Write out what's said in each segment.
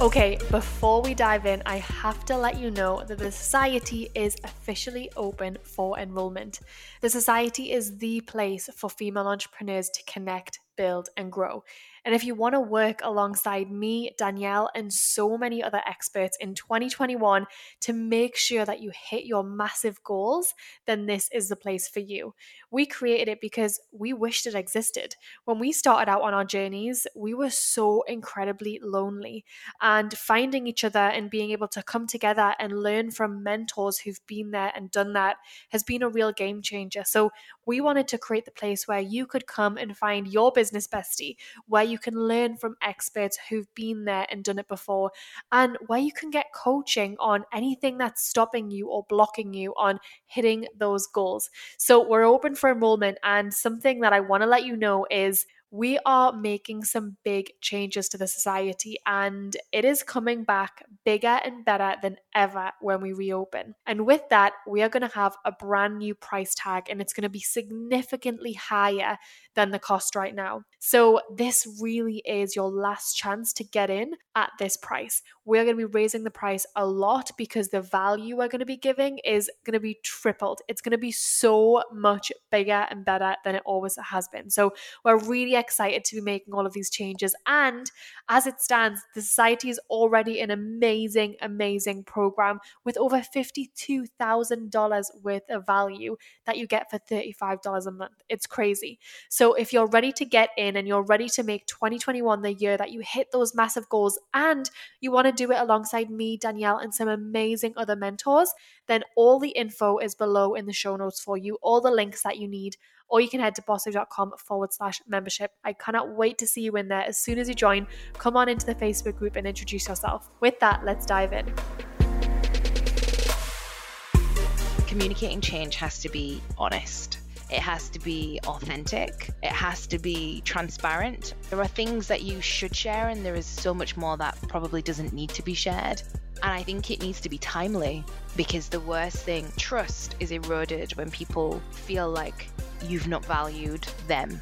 Okay, before we dive in, I have to let you know that the Society is officially open for enrollment. The Society is the place for female entrepreneurs to connect, build, and grow. And if you want to work alongside me, Danielle, and so many other experts in 2021 to make sure that you hit your massive goals, then this is the place for you. We created it because we wished it existed. When we started out on our journeys, we were so incredibly lonely. And finding each other and being able to come together and learn from mentors who've been there and done that has been a real game changer. So we wanted to create the place where you could come and find your business bestie, where you can learn from experts who've been there and done it before, and where you can get coaching on anything that's stopping you or blocking you on hitting those goals. So we're open for enrollment, and something that I want to let you know is we are making some big changes to the society and it is coming back bigger and better than ever when we reopen. And with that, we are going to have a brand new price tag and it's going to be significantly higher than the cost right now. So, this really is your last chance to get in at this price. We're going to be raising the price a lot because the value we're going to be giving is going to be tripled. It's going to be so much bigger and better than it always has been. So, we're really excited to be making all of these changes. And as it stands, the society is already an amazing, amazing program with over $52,000 worth of value that you get for $35 a month. It's crazy. So if you're ready to get in and you're ready to make 2021 the year that you hit those massive goals and you want to do it alongside me, Danielle, and some amazing other mentors, then all the info is below in the show notes for you, all the links that you need or you can head to bossbabe.com forward slash membership. I cannot wait to see you in there. As soon as you join, come on into the Facebook group and introduce yourself. With that, let's dive in. Communicating change has to be honest. It has to be authentic. It has to be transparent. There are things that you should share, and there is so much more that probably doesn't need to be shared. And I think it needs to be timely because the worst thing, trust, is eroded when people feel like you've not valued them.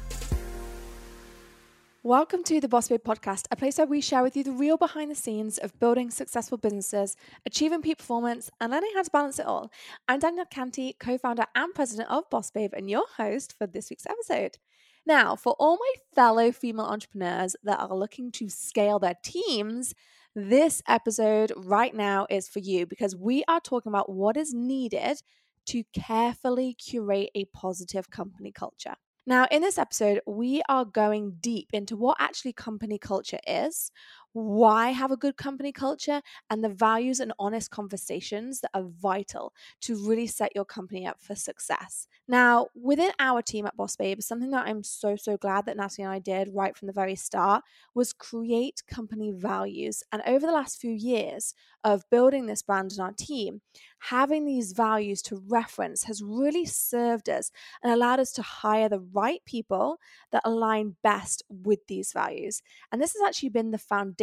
Welcome to the Boss Babe podcast, a place where we share with you the real behind the scenes of building successful businesses, achieving peak performance, and learning how to balance it all. I'm Danielle Canty, co founder and president of Boss Babe, and your host for this week's episode. Now, for all my fellow female entrepreneurs that are looking to scale their teams, this episode right now is for you because we are talking about what is needed to carefully curate a positive company culture. Now, in this episode, we are going deep into what actually company culture is, why have a good company culture, and the values and honest conversations that are vital to really set your company up for success. Now, within our team at Boss Babe, something that I'm so, so glad that Natalie and I did right from the very start was create company values. And over the last few years of building this brand in our team, having these values to reference has really served us and allowed us to hire the right people that align best with these values. And this has actually been the foundation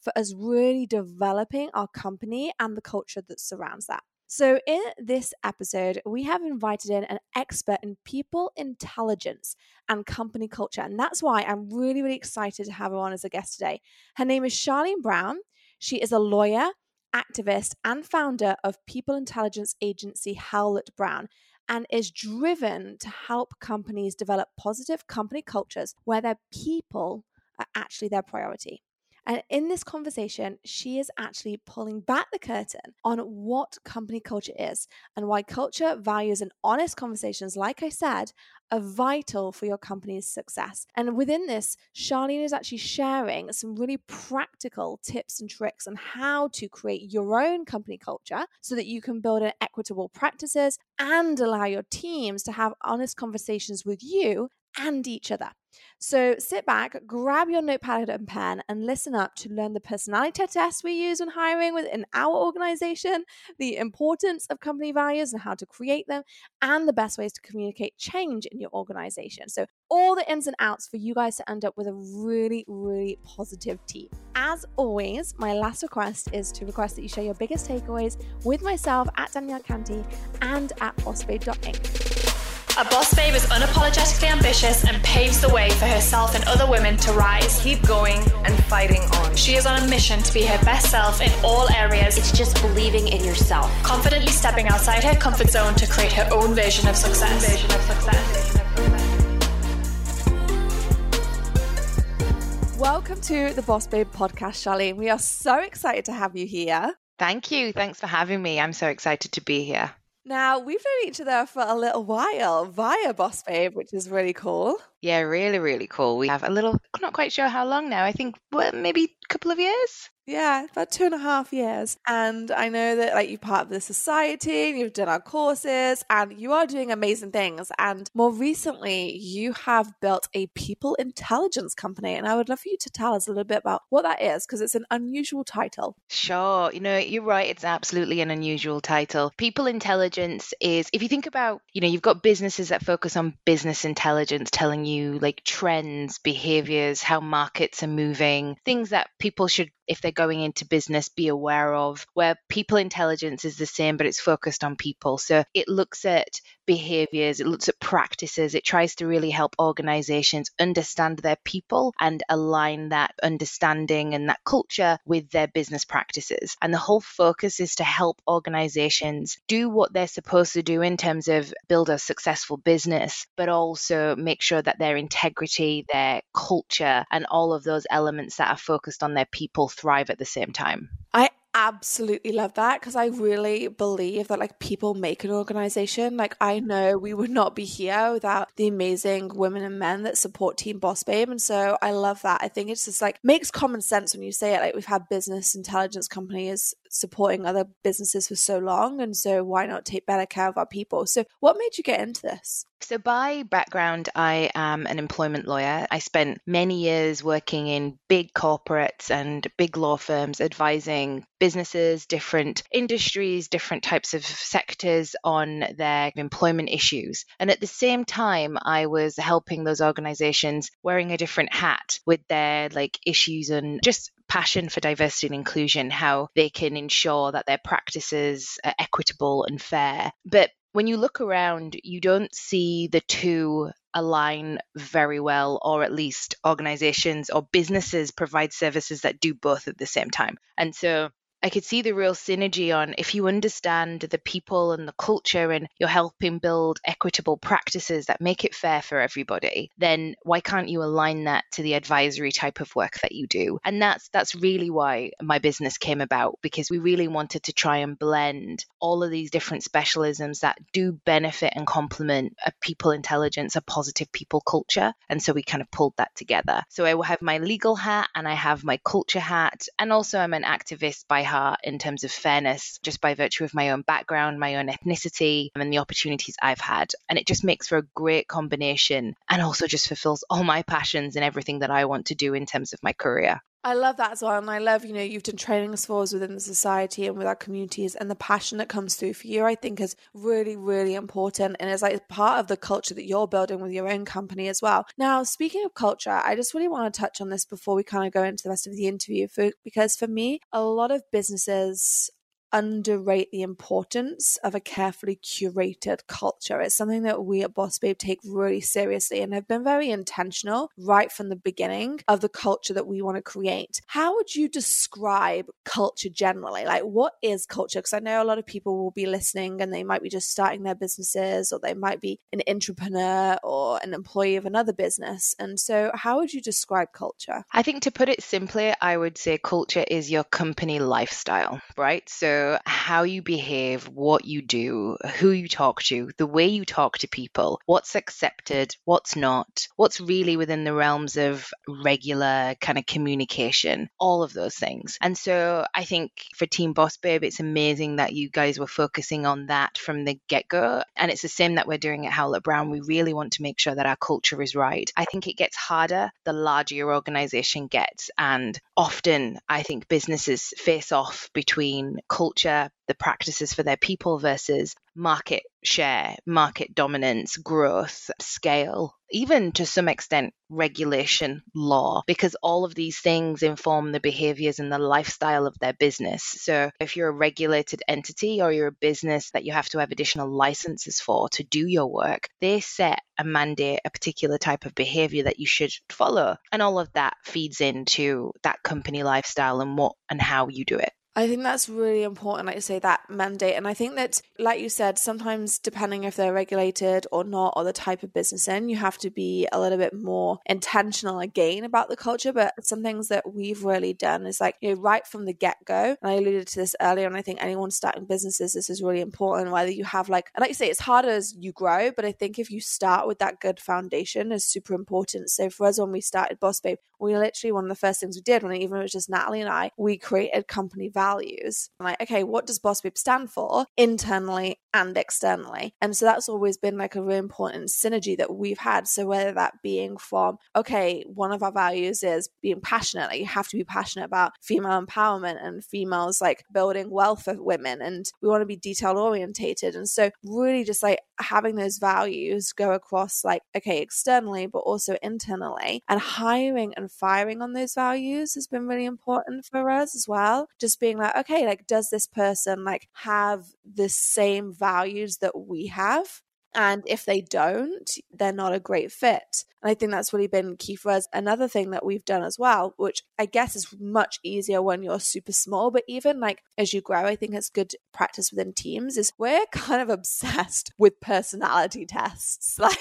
for us really developing our company and the culture that surrounds that. So, in this episode, we have invited in an expert in people intelligence and company culture. And that's why I'm really, really excited to have her on as a guest today. Her name is Charlene Brown. She is a lawyer, activist, and founder of people intelligence agency Howlett Brown and is driven to help companies develop positive company cultures where their people are actually their priority. And in this conversation, she is actually pulling back the curtain on what company culture is and why culture, values, and honest conversations, like I said, are vital for your company's success. And within this, Charlene is actually sharing some really practical tips and tricks on how to create your own company culture so that you can build an equitable practices and allow your teams to have honest conversations with you and each other. So sit back, grab your notepad and pen, and listen up to learn the personality tests we use when hiring within our organization, the importance of company values and how to create them, and the best ways to communicate change in your organization. So, all the ins and outs for you guys to end up with a really, really positive team. As always, my last request is to request that you share your biggest takeaways with myself at Danielle Canty and at bossbabe.inc. A boss babe is unapologetically ambitious and paves the way for herself and other women to rise. Keep going and fighting on. She is on a mission to be her best self in all areas. It's just believing in yourself. Confidently stepping outside her comfort zone to create her own version of success. Version of success. Welcome to the Boss Babe podcast, Charlene. We are so excited to have you here. Thank you. Thanks for having me. I'm so excited to be here. Now, we've known each other for a little while via Boss Babe, which is really cool. Yeah, really, really cool. We have a little, I'm not quite sure how long now. I think well, maybe a couple of years. Yeah, about two and a half years. And I know that like you're part of the society and you've done our courses and you are doing amazing things. And more recently, you have built a people intelligence company. And I would love for you to tell us a little bit about what that is because it's an unusual title. Sure. You know, you're right. It's absolutely an unusual title. People intelligence is, if you think about, you know, you've got businesses that focus on business intelligence, telling you like trends, behaviors, how markets are moving, things that people should if they're going into business be aware of where people intelligence is the same but it's focused on people. So it looks at behaviors it looks at practices it tries to really help organizations understand their people and align that understanding and that culture with their business practices. And the whole focus is to help organizations do what they're supposed to do in terms of build a successful business but also make sure that their integrity their culture and all of those elements that are focused on their people thrive at the same time. Absolutely love that because I really believe that like people make an organization. Like I know we would not be here without the amazing women and men that support Team Boss Babe. And so I love that. I think it's just like makes common sense when you say it. Like we've had business intelligence companies supporting other businesses for so long. And so why not take better care of our people? So what made you get into this? So, by background, I am an employment lawyer. I spent many years working in big corporates and big law firms advising businesses, different industries, different types of sectors on their employment issues. And at the same time, I was helping those organizations wearing a different hat with their like issues and just passion for diversity and inclusion, how they can ensure that their practices are equitable and fair. But when you look around, you don't see the two align very well, or at least organizations or businesses provide services that do both at the same time. And so I could see the real synergy on if you understand the people and the culture and you're helping build equitable practices that make it fair for everybody, then why can't you align that to the advisory type of work that you do? And that's that's really why my business came about because we really wanted to try and blend all of these different specialisms that do benefit and complement a people intelligence, a positive people culture. And so we kind of pulled that together. So I will have my legal hat and I have my culture hat and also I'm an activist by heart in terms of fairness, just by virtue of my own background, my own ethnicity, and the opportunities I've had. And it just makes for a great combination and also just fulfills all my passions and everything that I want to do in terms of my career. I love that as well. And I love, you know, you've done trainings for us within the society and with our communities and the passion that comes through for you, I think is really, really important. And it's like part of the culture that you're building with your own company as well. Now, speaking of culture, I just really want to touch on this before we kind of go into the rest of the interview for, because for me, a lot of businesses underrate the importance of a carefully curated culture. It's something that we at Boss Babe take really seriously and have been very intentional right from the beginning of the culture that we want to create. How would you describe culture generally? Like, what is culture? Because I know a lot of people will be listening and they might be just starting their businesses or they might be an entrepreneur or an employee of another business. And so, how would you describe culture? I think to put it simply, I would say culture is your company lifestyle, right? So, how you behave, what you do, who you talk to, the way you talk to people, what's accepted, what's not, what's really within the realms of regular kind of communication, all of those things. And so I think for Team Boss Babe, it's amazing that you guys were focusing on that from the get go. And it's the same that we're doing at Howlett Brown. We really want to make sure that our culture is right. I think it gets harder the larger your organization gets. And often I think businesses face off between culture culture, the practices for their people versus market share, market dominance, growth, scale, even to some extent regulation, law, because all of these things inform the behaviors and the lifestyle of their business. So if you're a regulated entity or you're a business that you have to have additional licenses for to do your work, they set a mandate, a particular type of behavior that you should follow. And all of that feeds into that company lifestyle and what and how you do it. I think that's really important, like you say, that mandate. And I think that, like you said, sometimes depending if they're regulated or not, or the type of business in, you have to be a little bit more intentional again about the culture. But some things that we've really done is like, you know, right from the get go. And I alluded to this earlier, and I think anyone starting businesses, this is really important. Whether you have like, and like you say, it's harder as you grow, but I think if you start with that good foundation is super important. So for us, when we started Boss Babe, we literally one of the first things we did when even it was just Natalie and I, we created company value values. I'm like, okay, what does Boss Babe stand for internally and externally? And so that's always been like a really important synergy that we've had. So whether that being from, okay, one of our values is being passionate, like you have to be passionate about female empowerment and females like building wealth for women. And we want to be detail orientated. And so really just like having those values go across like, okay, externally, but also internally and hiring and firing on those values has been really important for us as well. Just being like, okay, like, does this person like have the same values that we have? And if they don't, they're not a great fit. And I think that's really been key for us. Another thing that we've done as well, which I guess is much easier when you're super small, but even like as you grow, I think it's good practice within teams, is we're kind of obsessed with personality tests. Like,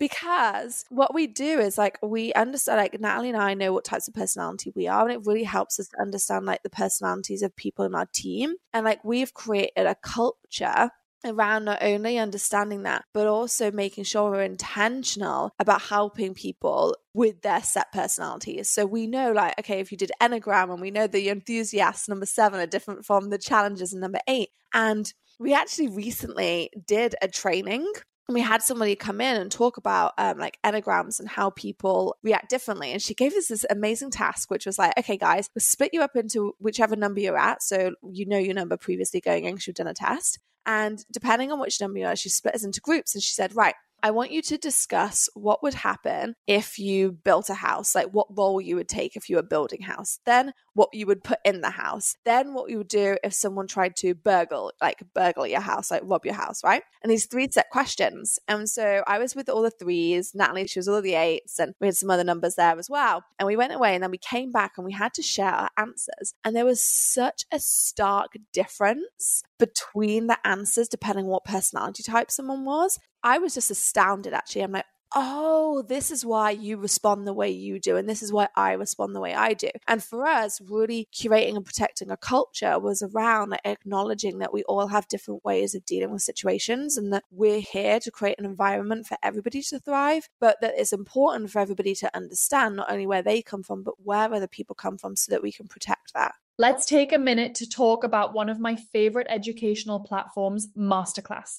because what we do is like we understand like Natalie and I know what types of personality we are and it really helps us understand like the personalities of people in our team and like we've created a culture around not only understanding that, but also making sure we're intentional about helping people with their set personalities. So we know, like, okay, if you did Enneagram and we know the enthusiasts, number seven, are different from the challenges in number eight. And we actually recently did a training and we had somebody come in and talk about um, like enneagrams and how people react differently. And she gave us this amazing task, which was like, okay, guys, we'll split you up into whichever number you're at. So you know your number previously going in because you've done a test. And depending on which number you are, she split us into groups. And she said, right, I want you to discuss what would happen if you built a house, like what role you would take if you were building house, then what you would put in the house, then what you would do if someone tried to burgle, like burgle your house, like rob your house, right? And these three set questions. And so I was with all the threes, Natalie, she was all the eights, and we had some other numbers there as well. And we went away and then we came back and we had to share our answers. And there was such a stark difference between the answers depending on what personality type someone was. I was just astounded actually. I'm like, oh, this is why you respond the way you do, and this is why I respond the way I do. And for us, really curating and protecting a culture was around like, acknowledging that we all have different ways of dealing with situations and that we're here to create an environment for everybody to thrive, but that it's important for everybody to understand not only where they come from, but where other people come from so that we can protect that. Let's take a minute to talk about one of my favorite educational platforms, Masterclass.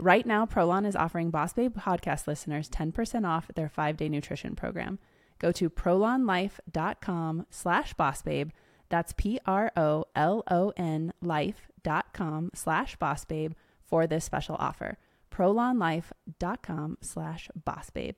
Right now, Prolon is offering Boss Babe podcast listeners 10% off their five-day nutrition program. Go to prolonlife.com slash bossbabe. That's P-R-O-L-O-N life.com slash bossbabe for this special offer. prolonlife.com slash bossbabe.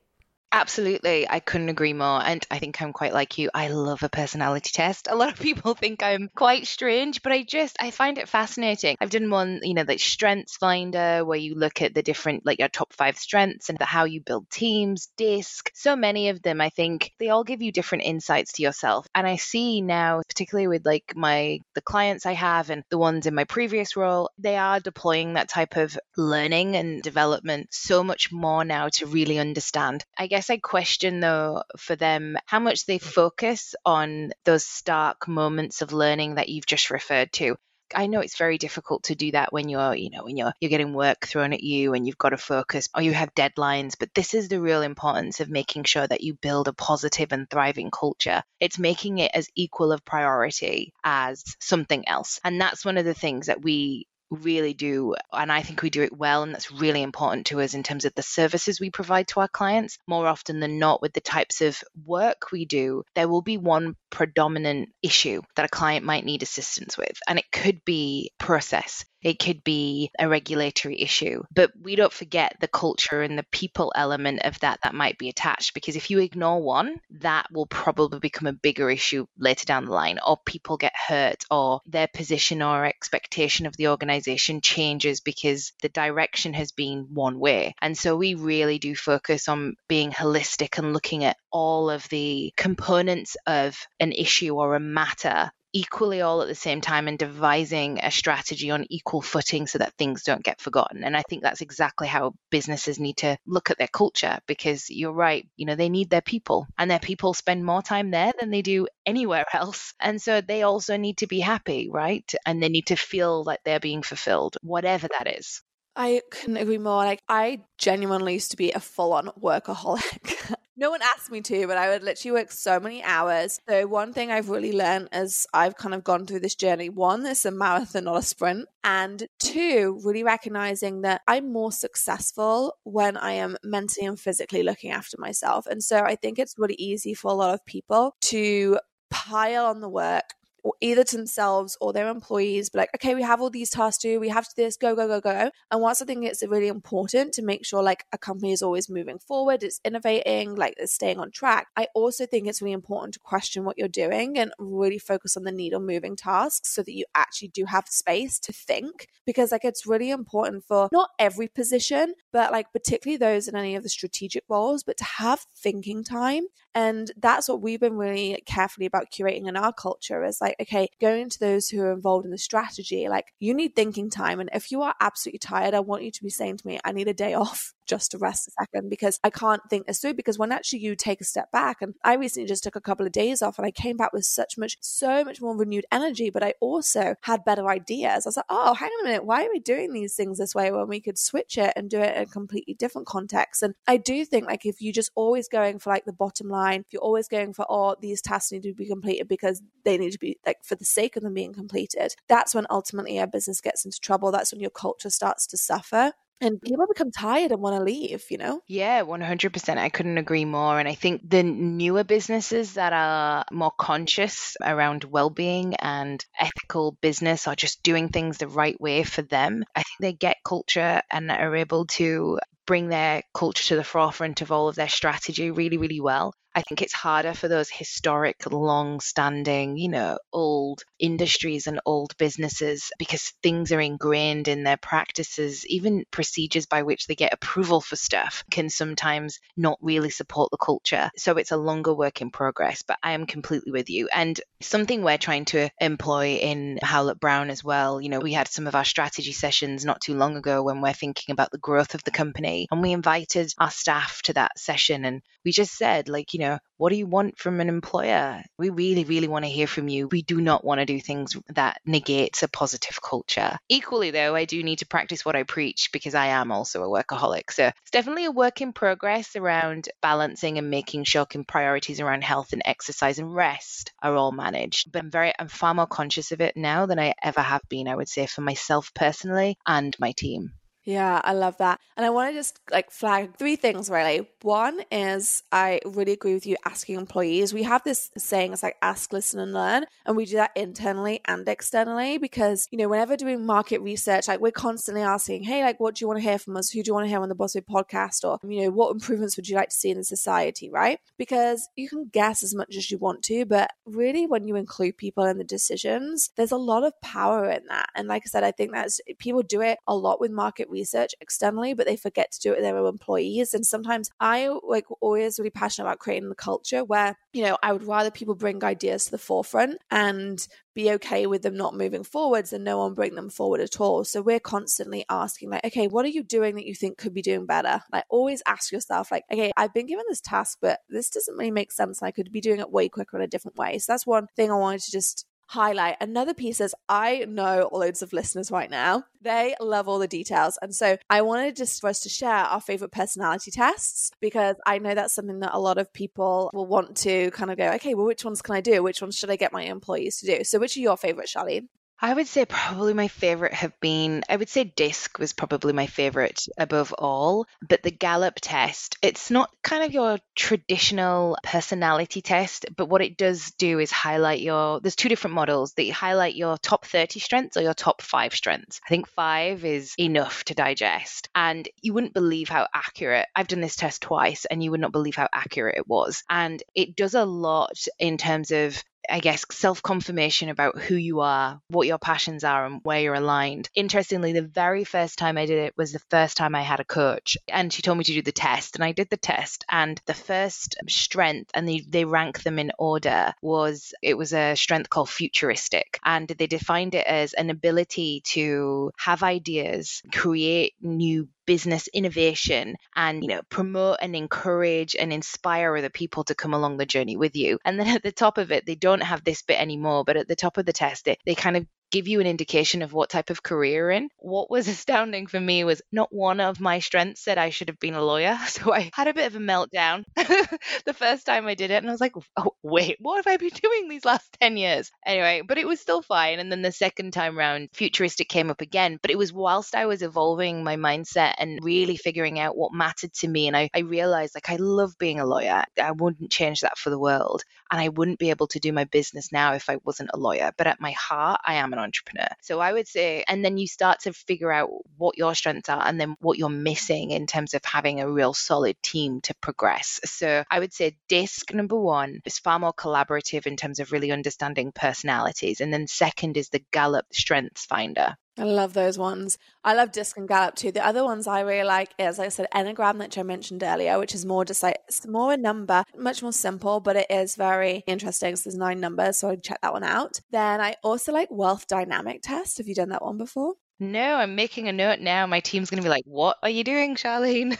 Absolutely. I couldn't agree more. And I think I'm quite like you. I love a personality test. A lot of people think I'm quite strange, but I just, I find it fascinating. I've done one, you know, like Strengths Finder, where you look at the different, like your top five strengths and the, how you build teams, DISC. So many of them, I think they all give you different insights to yourself. And I see now, particularly with like my, the clients I have and the ones in my previous role, they are deploying that type of learning and development so much more now to really understand. I guess guess I question though for them how much they focus on those stark moments of learning that you've just referred to. I know it's very difficult to do that when you're, you know, when you're you're getting work thrown at you and you've got to focus or you have deadlines, but this is the real importance of making sure that you build a positive and thriving culture. It's making it as equal of priority as something else. And that's one of the things that we really do. And I think we do it well. And that's really important to us in terms of the services we provide to our clients. More often than not, with the types of work we do, there will be one predominant issue that a client might need assistance with. And it could be process, it could be a regulatory issue. But we don't forget the culture and the people element of that that might be attached because if you ignore one, that will probably become a bigger issue later down the line, or people get hurt, or their position or expectation of the organization changes because the direction has been one way. And so we really do focus on being holistic and looking at all of the components of an issue or a matter equally all at the same time and devising a strategy on equal footing so that things don't get forgotten. And I think that's exactly how businesses need to look at their culture because you're right, you know, they need their people and their people spend more time there than they do anywhere else. And so they also need to be happy, right? And they need to feel like they're being fulfilled, whatever that is. I couldn't agree more. Like, I genuinely used to be a full on workaholic. no one asked me to, but I would literally work so many hours. So, one thing I've really learned as I've kind of gone through this journey one, it's a marathon, not a sprint. And two, really recognizing that I'm more successful when I am mentally and physically looking after myself. And so, I think it's really easy for a lot of people to pile on the work or either to themselves or their employees, be like, okay, we have all these tasks to do, we have to do this, go, go, go, go. And once I think it's really important to make sure like a company is always moving forward, it's innovating, like it's staying on track. I also think it's really important to question what you're doing and really focus on the needle moving tasks so that you actually do have space to think because like it's really important for not every position, but like particularly those in any of the strategic roles, but to have thinking time. And that's what we've been really carefully about curating in our culture is like like, okay, going to those who are involved in the strategy, like you need thinking time. And if you are absolutely tired, I want you to be saying to me, I need a day off just to rest a second because I can't think this through. Because when actually you take a step back, and I recently just took a couple of days off and I came back with such much, so much more renewed energy, but I also had better ideas. I was like, oh, hang on a minute, why are we doing these things this way when we could switch it and do it in a completely different context? And I do think like if you're just always going for like the bottom line, if you're always going for, oh, these tasks need to be completed because they need to be like for the sake of them being completed, that's when ultimately a business gets into trouble. That's when your culture starts to suffer and people become tired and want to leave, you know? Yeah, 100%. I couldn't agree more. And I think the newer businesses that are more conscious around well being and ethical business are just doing things the right way for them, I think they get culture and are able to bring their culture to the forefront of all of their strategy really, really well. I think it's harder for those historic, long standing, you know, old industries and old businesses because things are ingrained in their practices. Even procedures by which they get approval for stuff can sometimes not really support the culture. So it's a longer work in progress, but I am completely with you. And something we're trying to employ in Howlett Brown as well, you know, we had some of our strategy sessions not too long ago when we're thinking about the growth of the company and we invited our staff to that session and we just said, like, you know, what do you want from an employer? We really, really want to hear from you. We do not want to do things that negates a positive culture. Equally, though, I do need to practice what I preach because I am also a workaholic. So it's definitely a work in progress around balancing and making sure priorities around health and exercise and rest are all managed. But I'm very, I'm far more conscious of it now than I ever have been, I would say, for myself personally and my team. Yeah, I love that. And I want to just like flag three things really. One is I really agree with you asking employees. We have this saying it's like ask, listen, and learn. And we do that internally and externally because, you know, whenever doing market research, like we're constantly asking, hey, like what do you want to hear from us? Who do you want to hear on the Boss Babe podcast? Or, you know, what improvements would you like to see in the society, right? Because you can guess as much as you want to, but really when you include people in the decisions, there's a lot of power in that. And like I said, I think that's people do it a lot with market research externally, but they forget to do it with their own employees. And sometimes I like always really passionate about creating the culture where, you know, I would rather people bring ideas to the forefront and be okay with them not moving forwards and no one bring them forward at all. So we're constantly asking, like, okay, what are you doing that you think could be doing better? Like, always ask yourself, like, okay, I've been given this task, but this doesn't really make sense. I could be doing it way quicker in a different way. So that's one thing I wanted to just highlight. Another piece is I know loads of listeners right now. They love all the details. And so I wanted just for us to share our favorite personality tests because I know that's something that a lot of people will want to kind of go, okay, well, which ones can I do? Which ones should I get my employees to do? So which are your favorite, Charlene? I would say probably my favorite have been, I would say DISC was probably my favorite above all. But the Gallup test, it's not kind of your traditional personality test, but what it does do is highlight your, there's two different models that highlight your top 30 strengths or your top five strengths. I think five is enough to digest. And you wouldn't believe how accurate, I've done this test twice, and you would not believe how accurate it was. And it does a lot in terms of I guess, self confirmation about who you are, what your passions are, and where you're aligned. Interestingly, the very first time I did it was the first time I had a coach, and she told me to do the test, and I did the test. And the first strength, and they, they rank them in order, was it was a strength called futuristic, and they defined it as an ability to have ideas, create new business innovation and you know promote and encourage and inspire other people to come along the journey with you. And then at the top of it they don't have this bit anymore but at the top of the test they, they kind of give you an indication of what type of career in. What was astounding for me was not one of my strengths said I should have been a lawyer. So I had a bit of a meltdown the first time I did it. And I was like, oh, wait, what have I been doing these last 10 years? Anyway, but it was still fine. And then the second time round, futuristic came up again. But it was whilst I was evolving my mindset and really figuring out what mattered to me. And I, I realized like I love being a lawyer. I wouldn't change that for the world. And I wouldn't be able to do my business now if I wasn't a lawyer. But at my heart, I am an entrepreneur. So I would say, and then you start to figure out what your strengths are and then what you're missing in terms of having a real solid team to progress. So I would say DISC number one is far more collaborative in terms of really understanding personalities. And then second is the Gallup Strengths Finder. I love those ones. I love DISC and Gallup too. The other ones I really like is, like I said, Enneagram, which I mentioned earlier, which is more just like it's more a number, much more simple, but it is very interesting. So there's nine numbers, so I'd check that one out. Then I also like Wealth Dynamic Test. Have you done that one before? No, I'm making a note now. My team's going to be like, What are you doing, Charlene?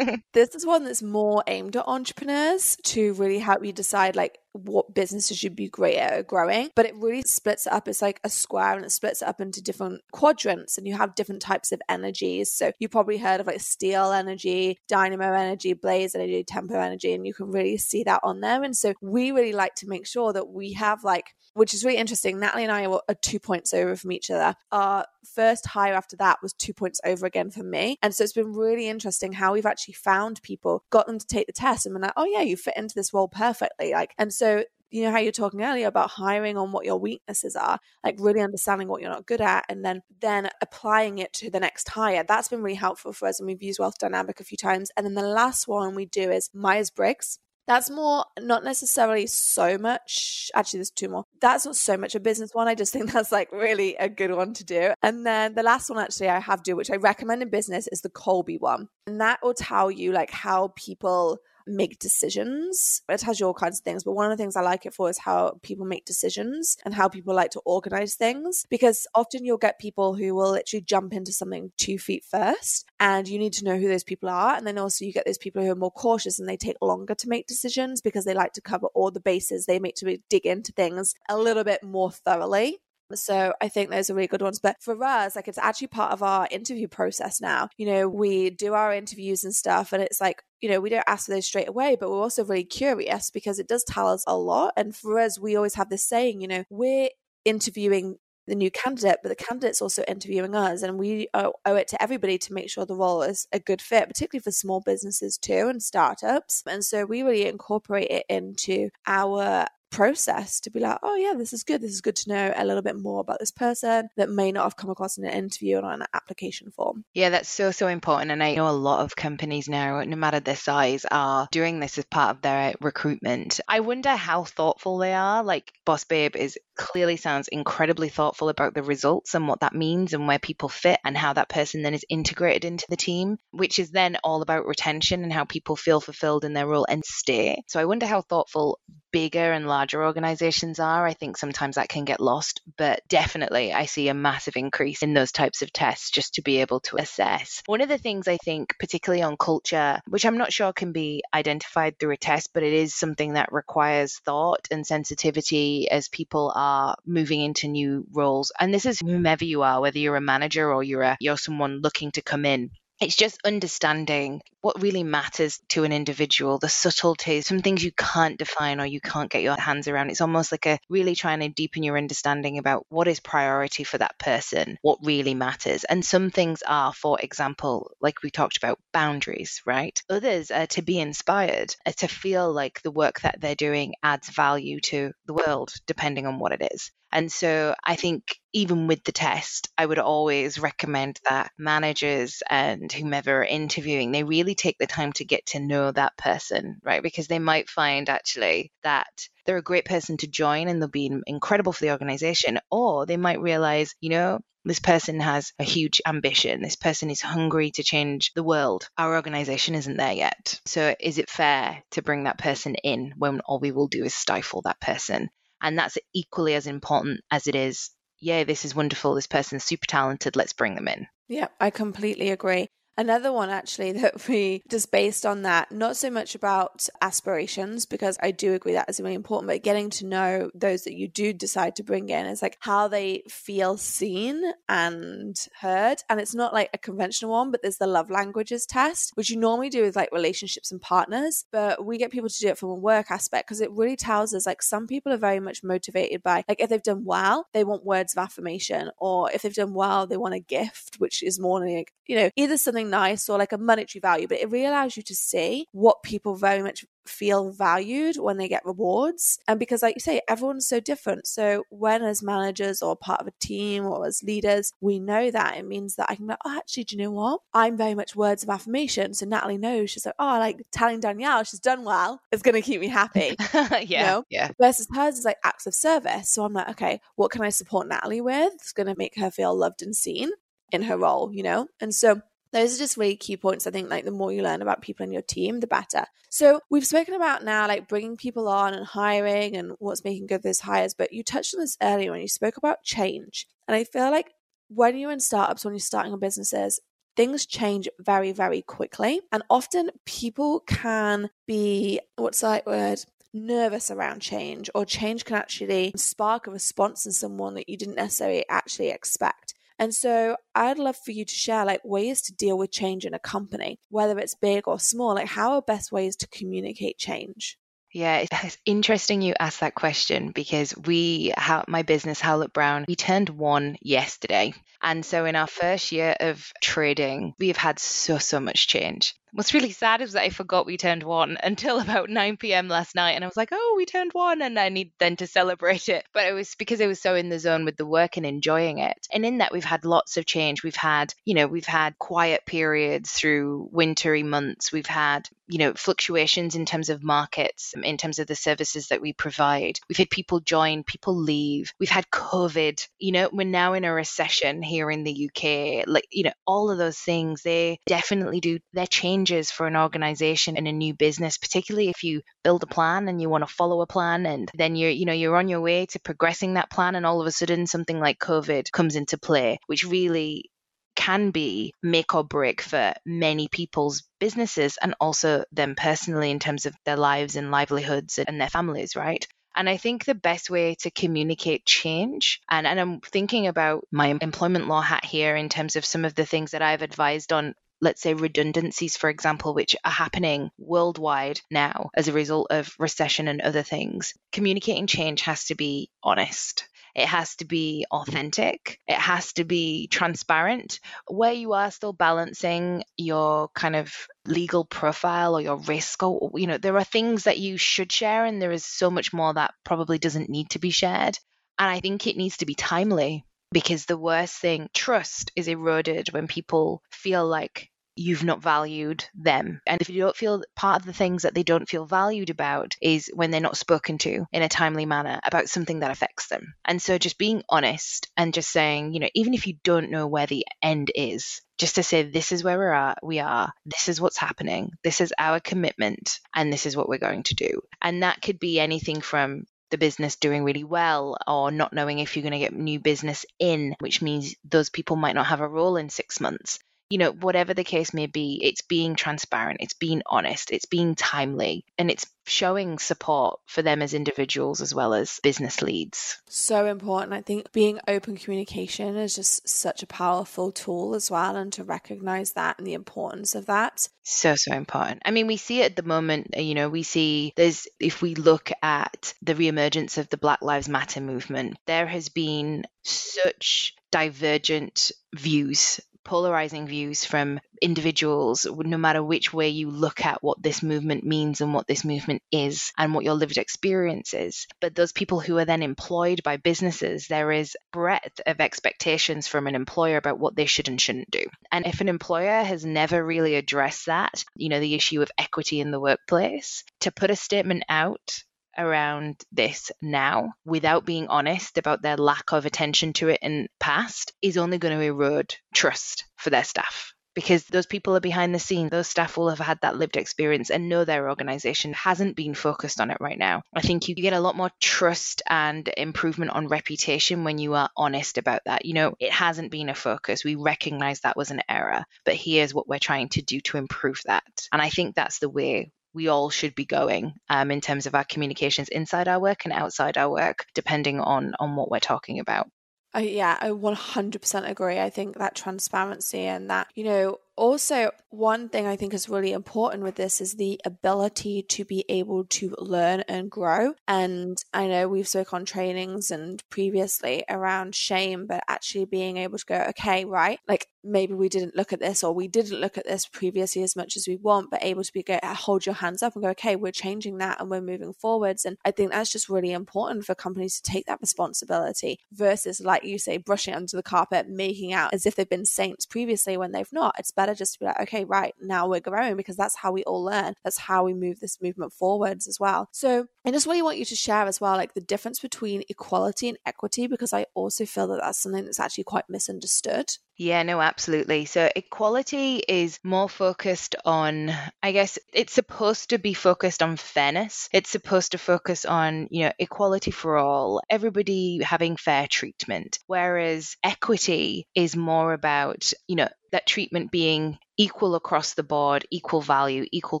this is one that's more aimed at entrepreneurs to really help you decide, like, what businesses should be great at growing. But it really splits it up. It's like a square and it splits it up into different quadrants, and you have different types of energies. So you probably heard of like steel energy, dynamo energy, blaze energy, tempo energy, and you can really see that on there. And so we really like to make sure that we have like which is really interesting. Natalie and I are two points over from each other. Our first hire after that was two points over again for me. And so it's been really interesting how we've actually found people, got them to take the test and been like, oh yeah, you fit into this role perfectly. Like, and so you know how you're talking earlier about hiring on what your weaknesses are, like really understanding what you're not good at and then then applying it to the next hire. That's been really helpful for us and we've used Wealth Dynamic a few times. And then the last one we do is Myers Briggs. That's more not necessarily so much. Actually, there's two more. That's not so much a business one. I just think that's like really a good one to do. And then the last one actually I have do, which I recommend in business, is the Kolbe one. And that will tell you like how people make decisions. It has all kinds of things, but one of the things I like it for is how people make decisions and how people like to organize things. Because often you'll get people who will literally jump into something two feet first, and you need to know who those people are. And then also you get those people who are more cautious and they take longer to make decisions because they like to cover all the bases. They make to dig into things a little bit more thoroughly. So I think those are really good ones. But for us, like it's actually part of our interview process now. You know, we do our interviews and stuff, and it's like, you know, we don't ask for those straight away, but we're also really curious because it does tell us a lot. And for us, we always have this saying, you know, we're interviewing the new candidate, but the candidate's also interviewing us, and we owe, it to everybody to make sure the role is a good fit, particularly for small businesses too and startups. And so we really incorporate it into our process to be like, oh yeah, this is good. This is good to know a little bit more about this person that may not have come across in an interview or on an application form. Yeah, that's so so important. And I know a lot of companies now, no matter their size, are doing this as part of their recruitment. I wonder how thoughtful they are. Like Boss Babe is clearly sounds incredibly thoughtful about the results and what that means and where people fit and how that person then is integrated into the team, which is then all about retention and how people feel fulfilled in their role and stay. So I wonder how thoughtful bigger and larger organizations are. I think sometimes that can get lost, but definitely I see a massive increase in those types of tests just to be able to assess. One of the things I think, particularly on culture, which I'm not sure can be identified through a test, but it is something that requires thought and sensitivity as people are moving into new roles. And this is whomever you are, whether you're a manager or you're a, you're someone looking to come in it's just understanding what really matters to an individual, the subtleties, some things you can't define or you can't get your hands around. It's almost like a really trying to deepen your understanding about what is priority for that person, what really matters. And some things are, for example, like we talked about, boundaries, right? Others are to be inspired, uh, to feel like the work that they're doing adds value to the world, depending on what it is. And so I think even with the test, I would always recommend that managers and whomever are interviewing, they really take the time to get to know that person, right? Because they might find actually that they're a great person to join and they'll be incredible for the organization. Or they might realize, you know, this person has a huge ambition. This person is hungry to change the world. Our organization isn't there yet. So, is it fair to bring that person in when all we will do is stifle that person? And that's equally as important as it is, yeah, this is wonderful. This person's super talented. Let's bring them in. Yeah, I completely agree. Another one, actually, that we just based on that, not so much about aspirations, because I do agree that is really important, but getting to know those that you do decide to bring in is like how they feel seen and heard. And it's not like a conventional one, but there's the love languages test, which you normally do with like relationships and partners. But we get people to do it from a work aspect because it really tells us like some people are very much motivated by, like, if they've done well, they want words of affirmation, or if they've done well, they want a gift, which is more like, you know, either something nice or like a monetary value, but it really allows you to see what people very much feel valued when they get rewards. And because, like you say, everyone's so different. So, when as managers or part of a team or as leaders, we know that it means that I can be like, oh, actually, do you know what? I'm very much words of affirmation. So, Natalie knows she's like, oh, like telling Danielle she's done well is going to keep me happy. yeah. You know? Yeah. Versus hers is like acts of service. So, I'm like, okay, what can I support Natalie with? It's going to make her feel loved and seen in her role, you know? And so those are just really key points. I think like the more you learn about people in your team, the better. So we've spoken about now like bringing people on and hiring and what's making good those hires, but you touched on this earlier when you spoke about change. And I feel like when you're in startups, when you're starting a businesses, things change very, very quickly. And often people can be, what's that word? nervous around change, or change can actually spark a response in someone that you didn't necessarily actually expect. And so I'd love for you to share like ways to deal with change in a company, whether it's big or small, like how are best ways to communicate change? Yeah, it's interesting you asked that question because we, my business, Howlett Brown, we turned one yesterday. And so in our first year of trading, we have had so, so much change. What's really sad is that I forgot we turned one until about 9 p.m. last night. And I was like, oh, we turned one. And I need then to celebrate it. But it was because I was so in the zone with the work and enjoying it. And in that, we've had lots of change. We've had, you know, we've had quiet periods through wintry months. We've had, you know, fluctuations in terms of markets, in terms of the services that we provide. We've had people join, people leave. We've had COVID. You know, we're now in a recession here in the UK. Like, you know, all of those things, they definitely do, they're changes for an organization and a new business, particularly if you build a plan and you want to follow a plan and then you're, you know, you're on your way to progressing that plan and all of a sudden something like COVID comes into play, which really can be make or break for many people's businesses and also them personally in terms of their lives and livelihoods and their families, right? And I think the best way to communicate change, and, and I'm thinking about my employment law hat here in terms of some of the things that I've advised on let's say redundancies, for example, which are happening worldwide now as a result of recession and other things. Communicating change has to be honest. It has to be authentic. It has to be transparent, where you are still balancing your kind of legal profile or your risk or you know there are things that you should share and there is so much more that probably doesn't need to be shared and i think it needs to be timely because the worst thing trust is eroded when people feel like you've not valued them. And if you don't feel part of the things that they don't feel valued about is when they're not spoken to in a timely manner about something that affects them. And so just being honest and just saying, you know, even if you don't know where the end is, just to say this is where we're at we are this is what's happening this is our commitment and this is what we're going to do and that could be anything from the business doing really well or not knowing if you're going to get new business in, which means those people might not have a role in six months you know, whatever the case may be, it's being transparent, it's being honest, it's being timely, and it's showing support for them as individuals as well as business leads. So important. I think being open communication is just such a powerful tool as well, and to recognize that and the importance of that. So, so important. I mean, we see at the moment, uh, you know, we see there's, if we look at the reemergence of the Black Lives Matter movement, there has been such divergent views polarizing views from individuals, no matter which way you look at what this movement means and what this movement is and what your lived experience is. But those people who are then employed by businesses, there is breadth of expectations from an employer about what they should and shouldn't do. And if an employer has never really addressed that, you know, the issue of equity in the workplace, to put a statement out around this now without being honest about their lack of attention to it in past is only going to erode trust for their staff because those people are behind the scenes. Those staff will have had that lived experience and know their organization hasn't been focused on it right now. I think you get a lot more trust and improvement on reputation when you are honest about that. You know, it hasn't been a focus. We recognize that was an error, but here's what we're trying to do to improve that. And I think that's the way we all should be going um, in terms of our communications inside our work and outside our work, depending on on what we're talking about. Yeah, I 100% agree. I think that transparency and that, you know, also, one thing I think is really important with this is the ability to be able to learn and grow. And I know we've spoken on trainings and previously around shame, but actually being able to go, okay, right, like maybe we didn't look at this or we didn't look at this previously as much as we want, but able to be go uh, hold your hands up and go, okay, we're changing that and we're moving forwards. And I think that's just really important for companies to take that responsibility versus, like you say, brushing under the carpet, making out as if they've been saints previously when they've not. It's better just to be like, okay, right, now we're growing because that's how we all learn. That's how we move this movement forwards as well. So I just really want you to share as well, like the difference between equality and equity, because I also feel that that's something that's actually quite misunderstood. Yeah, no, absolutely. So equality is more focused on, I guess it's supposed to be focused on fairness. It's supposed to focus on, you know, equality for all, everybody having fair treatment. Whereas equity is more about, you know, that treatment being equal across the board, equal value, equal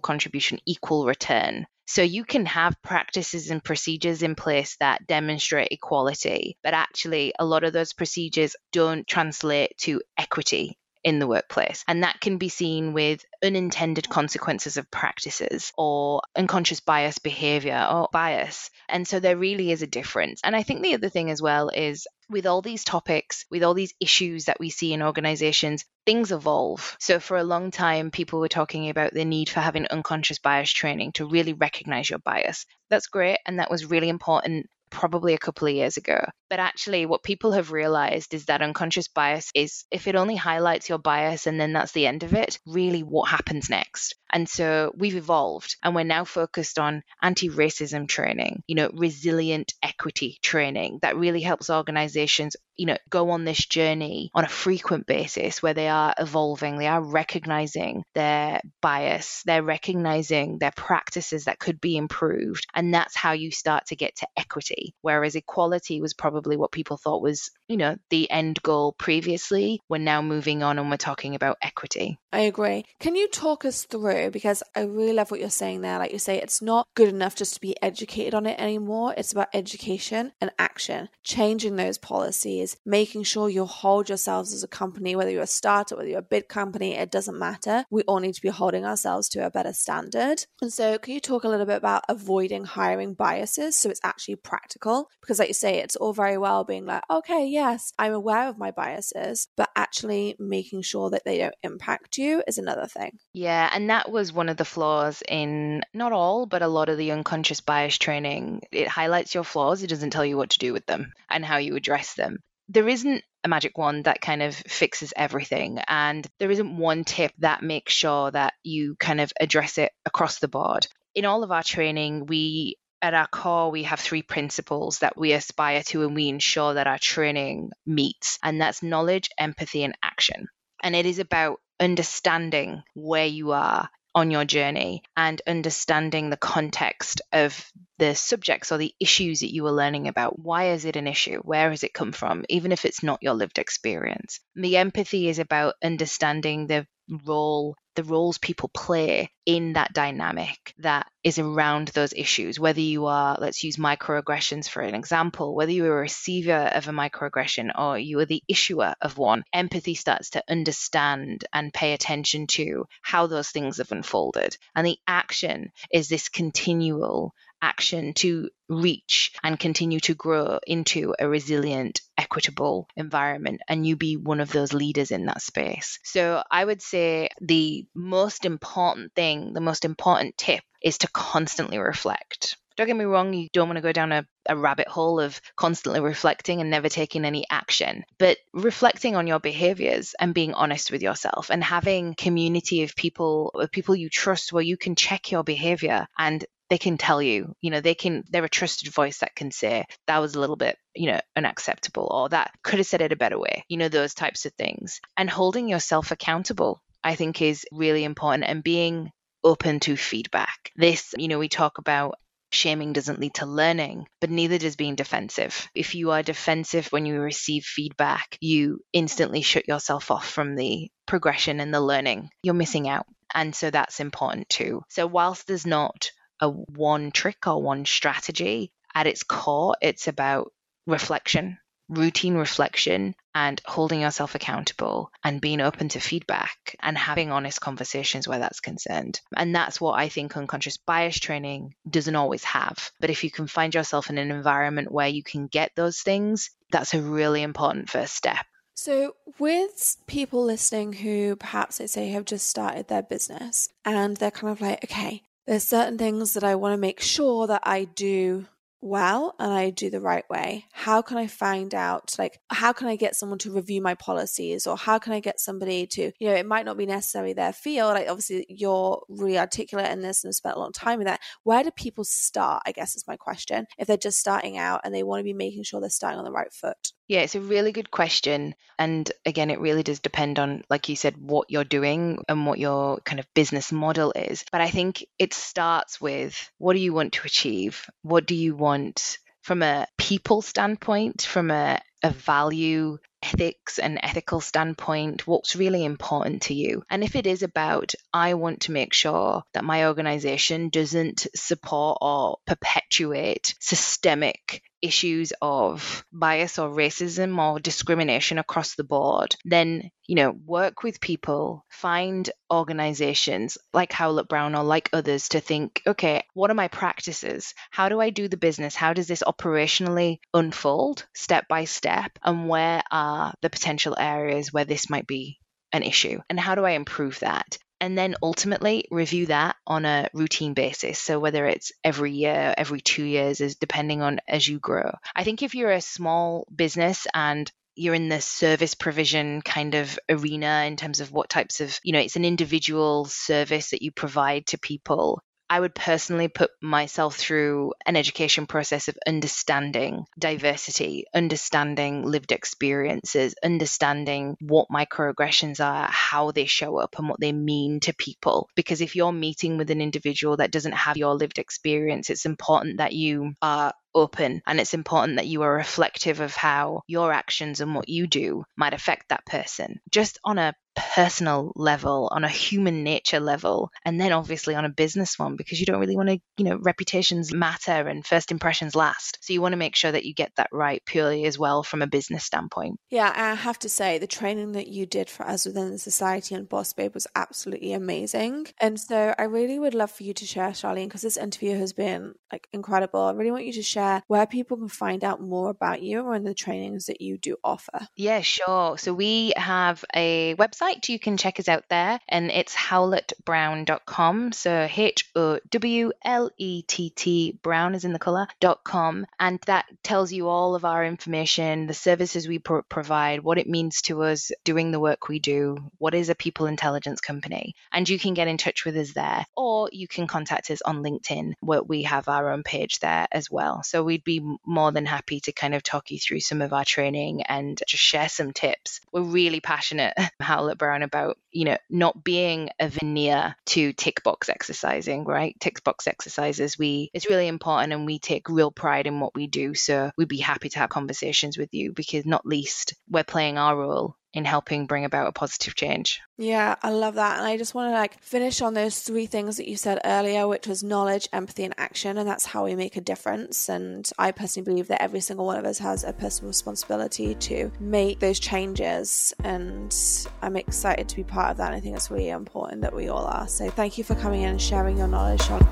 contribution, equal return. So you can have practices and procedures in place that demonstrate equality, but actually, a lot of those procedures don't translate to equity in the workplace. And that can be seen with unintended consequences of practices or unconscious bias behavior or bias. And so there really is a difference. And I think the other thing as well is with all these topics, with all these issues that we see in organizations, things evolve. So, for a long time, people were talking about the need for having unconscious bias training to really recognize your bias. That's great. And that was really important probably a couple of years ago. But actually, what people have realized is that unconscious bias is if it only highlights your bias and then that's the end of it, really what happens next. And so we've evolved and we're now focused on anti racism training, you know, resilient equity training that really helps organizations, you know, go on this journey on a frequent basis where they are evolving, they are recognizing their bias, they're recognizing their practices that could be improved. And that's how you start to get to equity. Whereas equality was probably what people thought was, you know, the end goal previously. We're now moving on and we're talking about equity. I agree. Can you talk us through? Because I really love what you're saying there. Like you say, it's not good enough just to be educated on it anymore. It's about education and action, changing those policies, making sure you hold yourselves as a company, whether you're a startup, whether you're a big company, it doesn't matter. We all need to be holding ourselves to a better standard. And so, can you talk a little bit about avoiding hiring biases so it's actually practical? Because, like you say, it's all very well being like, okay, yes, I'm aware of my biases, but actually making sure that they don't impact you is another thing. Yeah, and that was one of the flaws in not all, but a lot of the unconscious bias training. It highlights your flaws, it doesn't tell you what to do with them and how you address them. There isn't a magic wand that kind of fixes everything. And there isn't one tip that makes sure that you kind of address it across the board. In all of our training, we at our core, we have three principles that we aspire to and we ensure that our training meets, and that's knowledge, empathy, and action. And it is about understanding where you are on your journey and understanding the context of the subjects or the issues that you are learning about. Why is it an issue? Where has it come from? Even if it's not your lived experience. The empathy is about understanding the role the roles people play in that dynamic that is around those issues. Whether you are, let's use microaggressions for an example, whether you're a receiver of a microaggression or you are the issuer of one, empathy starts to understand and pay attention to how those things have unfolded. And the action is this continual action to reach and continue to grow into a resilient, equitable environment, and you be one of those leaders in that space. So, I would say the most important thing, the most important tip is to constantly reflect. Don't get me wrong, you don't want to go down a, a rabbit hole of constantly reflecting and never taking any action, but reflecting on your behaviors and being honest with yourself and having community of people, of people you trust where you can check your behavior and they can tell you, you know, they can, they're a trusted voice that can say that was a little bit, you know, unacceptable or that could have said it a better way, you know, those types of things. And holding yourself accountable, I think, is really important and being open to feedback. This, you know, we talk about Shaming doesn't lead to learning, but neither does being defensive. If you are defensive when you receive feedback, you instantly shut yourself off from the progression and the learning. You're missing out. And so that's important too. So, whilst there's not a one trick or one strategy. At its core, it's about reflection, routine reflection, and holding yourself accountable and being open to feedback and having honest conversations where that's concerned. And that's what I think unconscious bias training doesn't always have. But if you can find yourself in an environment where you can get those things, that's a really important first step. So, with people listening who perhaps, let's say, have just started their business and they're kind of like, okay, there's certain things that I want to make sure that I do well and I do the right way? How can I find out, like, how can I get someone to review my policies or how can I get somebody to, you know, it might not be necessarily their field. Like, obviously, you're really articulate in this and spent a long time with that. Where do people start? I guess is my question. If they're just starting out and they want to be making sure they're starting on the right foot. Yeah, it's a really good question. And again, it really does depend on, like you said, what you're doing and what your kind of business model is. But I think it starts with what do you want to achieve? What do you want from a people standpoint, from a, a value ethics and ethical standpoint, what's really important to you. And if it is about, I want to make sure that my organization doesn't support or perpetuate systemic issues of bias or racism or discrimination across the board, then you know, work with people, find organizations like Howlett Brown or like others to think, okay, what are my practices? How do I do the business? How does this operationally unfold step by step? And where are the potential areas where this might be an issue? And how do I improve that? And then ultimately review that on a routine basis. So whether it's every year, every two years, is depending on as you grow. I think if you're a small business and you're in the service provision kind of arena in terms of what types of, you know, it's an individual service that you provide to people. I would personally put myself through an education process of understanding diversity, understanding lived experiences, understanding what microaggressions are, how they show up, and what they mean to people. Because if you're meeting with an individual that doesn't have your lived experience, it's important that you are open and it's important that you are reflective of how your actions and what you do might affect that person just on a personal level, on a human nature level, and then obviously on a business one because you don't really want to, you know, reputations matter and first impressions last. So you want to make sure that you get that right purely as well from a business standpoint. Yeah, I have to say the training that you did for us within the Société and Boss Babe was absolutely amazing. And so I really would love for you to share, Charlene, because this interview has been like incredible. I really want you to share where people can find out more about you and the trainings that you do offer. Yeah, sure. So we have a website. You can check us out there, and it's howlettbrown.com. So H O W L E T T, brown is in the color.com. And that tells you all of our information, the services we pro- provide, what it means to us doing the work we do, what is a people intelligence company. And you can get in touch with us there, or you can contact us on LinkedIn, where we have our own page there as well. So we'd be more than happy to kind of talk you through some of our training and just share some tips. We're really passionate, Howlett Brown about, you know, not being a veneer to tick box exercising, right? Tick box exercises, we it's really important and we take real pride in what we do. So we'd be happy to have conversations with you because not least we're playing our role in helping bring about a positive change. Yeah, I love that. And I just want to like finish on those three things that you said earlier, which was knowledge, empathy, and action. And that's how we make a difference. And I personally believe that every single one of us has a personal responsibility to make those changes. And I'm excited to be part of that. And I think it's really important that we all are. So thank you for coming in and sharing your knowledge, Sean.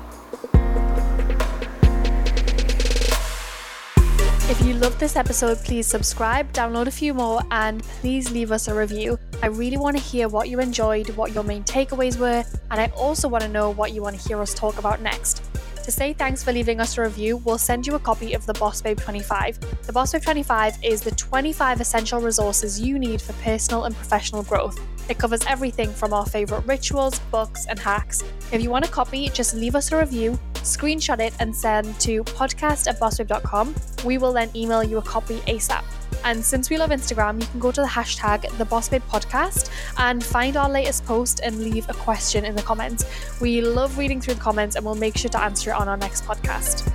If you loved this episode, please subscribe, download a few more, and please leave us a review. I really want to hear what you enjoyed, what your main takeaways were, and I also want to know what you want to hear us talk about next. To say thanks for leaving us a review, we'll send you a copy of the Boss Babe 25. The Boss Babe 25 is the 25 essential resources you need for personal and professional growth. It covers everything from our favourite rituals, books, and hacks. If you want a copy, just leave us a review, screenshot it, and send to podcast at bossbabe.com. We will then email you a copy ASAP. And since we love Instagram, you can go to the hashtag the Podcast and find our latest post and leave a question in the comments. We love reading through the comments and we'll make sure to answer it on our next podcast.